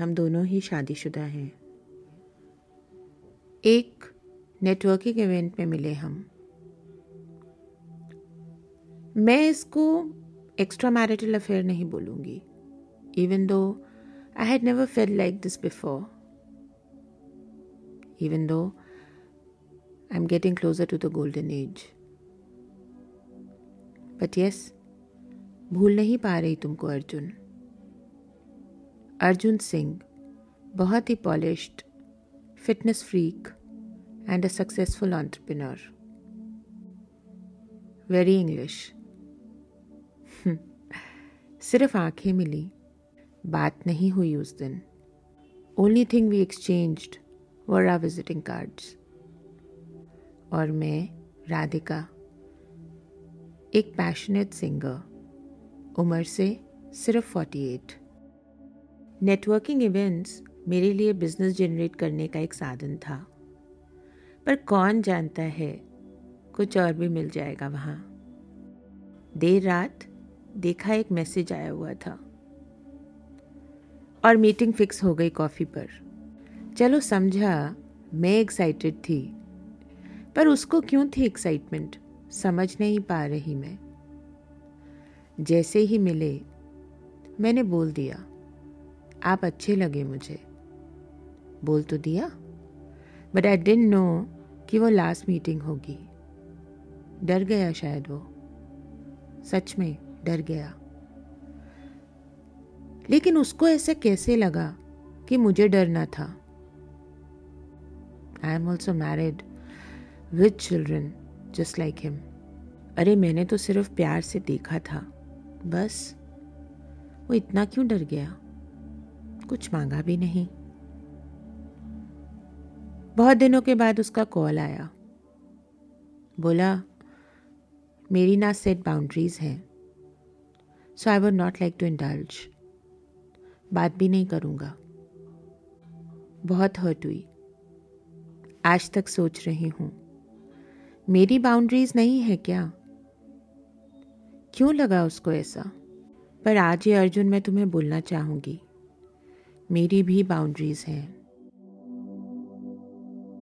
हम दोनों ही शादीशुदा हैं। एक नेटवर्किंग इवेंट में मिले हम। मैं इसको एक्स्ट्रा मैरिटल अफेयर नहीं बोलूँगी even though I had never felt like this before even though I am getting closer to the golden age but yes भूल नहीं पा रही तुमको अर्जुन। अर्जुन सिंह, बहुत ही polished fitness freak and a successful entrepreneur very English सिर्फ़ आँखें मिली, बात नहीं हुई उस दिन। Only thing we exchanged were our visiting cards और मैं, राधिका, एक पैशनेट सिंगर उम्र से सिर्फ़ फोर्टी एट नेटवर्किंग इवेंट्स मेरे लिए बिज़नेस जनरेट करने का एक साधन था। पर कौन जानता है, कुछ और भी मिल जाएगा वहाँ। देर रात देखा एक मैसेज आया हुआ था। और मीटिंग फिक्स हो गई कॉफ़ी पर। चलो समझा, मैं एक्साइटेड थी। पर उसको क्यों थी एक्साइटमेंट समझ नहीं पा रही मैं। जैसे ही मिले, मैंने बोल दिया आप अच्छे लगे मुझे। बोल तो दिया। बट आई डेंट नो कि वो लास्ट मीटिंग होगी। डर गया शायद वो। सच में डर गया। लेकिन उसको ऐसे कैसे लगा कि मुझे डरना था? I am also married with children just like him अरे मैंने तो सिर्फ़ प्यार से देखा था। बस। वो इतना क्यों डर गया? कुछ मांगा भी नहीं। बहुत दिनों के बाद उसका कॉल आया। बोला, मेरी ना सेट बाउंड्रीज हैं so I would not like to indulge बात भी नहीं करूँगा। बहुत हर्ट हुई। आज तक सोच रही हूँ। मेरी बाउंड्रीज नहीं है क्या? क्यों लगा उसको ऐसा? पर आज ये अर्जुन, मैं तुम्हें बोलना चाहूँगी। मेरी भी बाउंड्रीज हैं।